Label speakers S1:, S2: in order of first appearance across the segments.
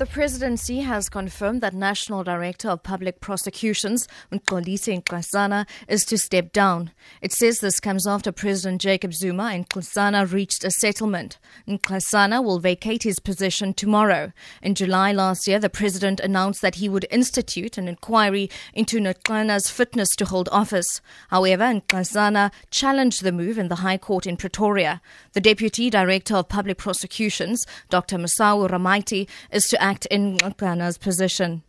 S1: The presidency has confirmed that National Director of Public Prosecutions, Mxolisi Nxasana, is to step down. It says this comes after President Jacob Zuma and Nxasana reached a settlement. Nxasana will vacate his position tomorrow. In July last year, the president announced that he would institute an inquiry into Nxasana's fitness to hold office. However, Nxasana challenged the move in the High Court in Pretoria. The Deputy Director of Public Prosecutions, Dr. Musau Ramaite, is to act in Nxasana's position.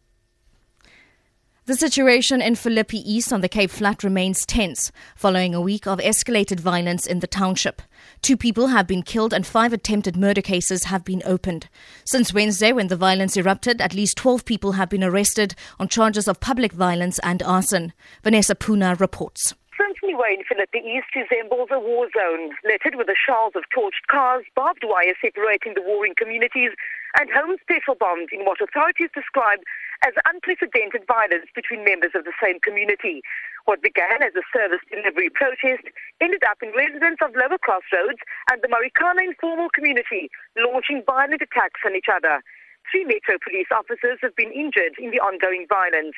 S1: The situation in Philippi East on the Cape Flat remains tense following a week of escalated violence in the township. Two people have been killed and five attempted murder cases have been opened. Since Wednesday, when the violence erupted, at least 12 people have been arrested on charges of public violence and arson. Vanessa Puna reports.
S2: Way in Philippi East resembles a war zone, littered with the shells of torched cars, barbed wire separating the warring communities, and homes pepper bombed in what authorities describe as unprecedented violence between members of the same community. What began as a service delivery protest ended up in residents of Lower Crossroads and the Marikana informal community launching violent attacks on each other. Three Metro police officers have been injured in the ongoing violence.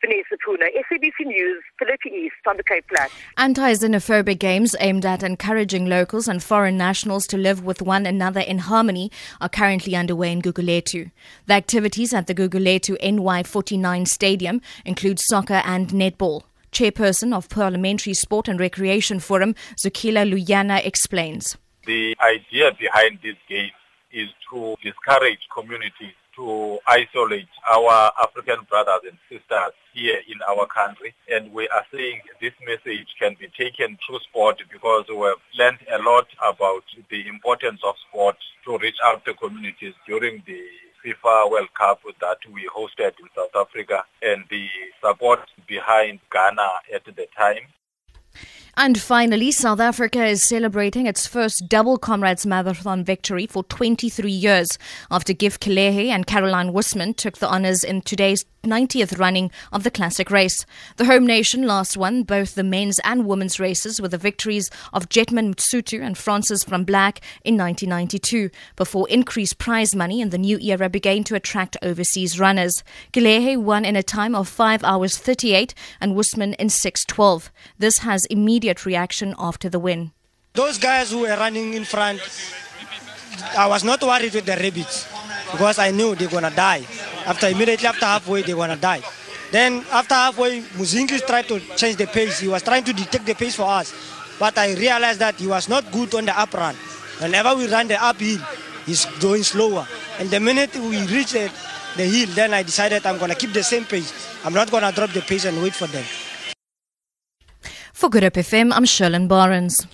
S2: Vanessa Puna, SABC News, Philippi East on the Cape Flat.
S1: Anti-xenophobic games aimed at encouraging locals and foreign nationals to live with one another in harmony are currently underway in Guguletu. The activities at the Guguletu NY49 Stadium include soccer and netball. Chairperson of Parliamentary Sport and Recreation Forum, Zukila Luyana, explains.
S3: The idea behind this game is to discourage communities to isolate our African brothers and sisters here in our country. And we are saying this message can be taken through sport because we have learned a lot about the importance of sport to reach out to communities during the FIFA World Cup that we hosted in South Africa and the support behind Ghana at the time.
S1: And finally, South Africa is celebrating its first double Comrades Marathon victory for 23 years after Gift Kelehe and Caroline Wöstmann took the honours in today's 90th running of the classic race. The home nation last won both the men's and women's races with the victories of Jetman Msutu and Frances van Blerk in 1992 before increased prize money in the new era began to attract overseas runners. Kelehe won in a time of 5 hours 38 and Wöstmann in 6.12. This has immediate reaction after the win.
S4: Those guys who were running in front, I was not worried with the rabbits because I knew they're to die. After immediately after halfway, they're to die. Then after halfway, Muzingis tried to change the pace. He was trying to detect the pace for us. But I realized that he was not good on the up run. Whenever we run the uphill, he's going slower. And the minute we reached the, the hill, then I decided I'm to keep the same pace. I'm not to drop the pace and wait for them.
S1: For Good Hope FM, I'm Sherlyn Barnes.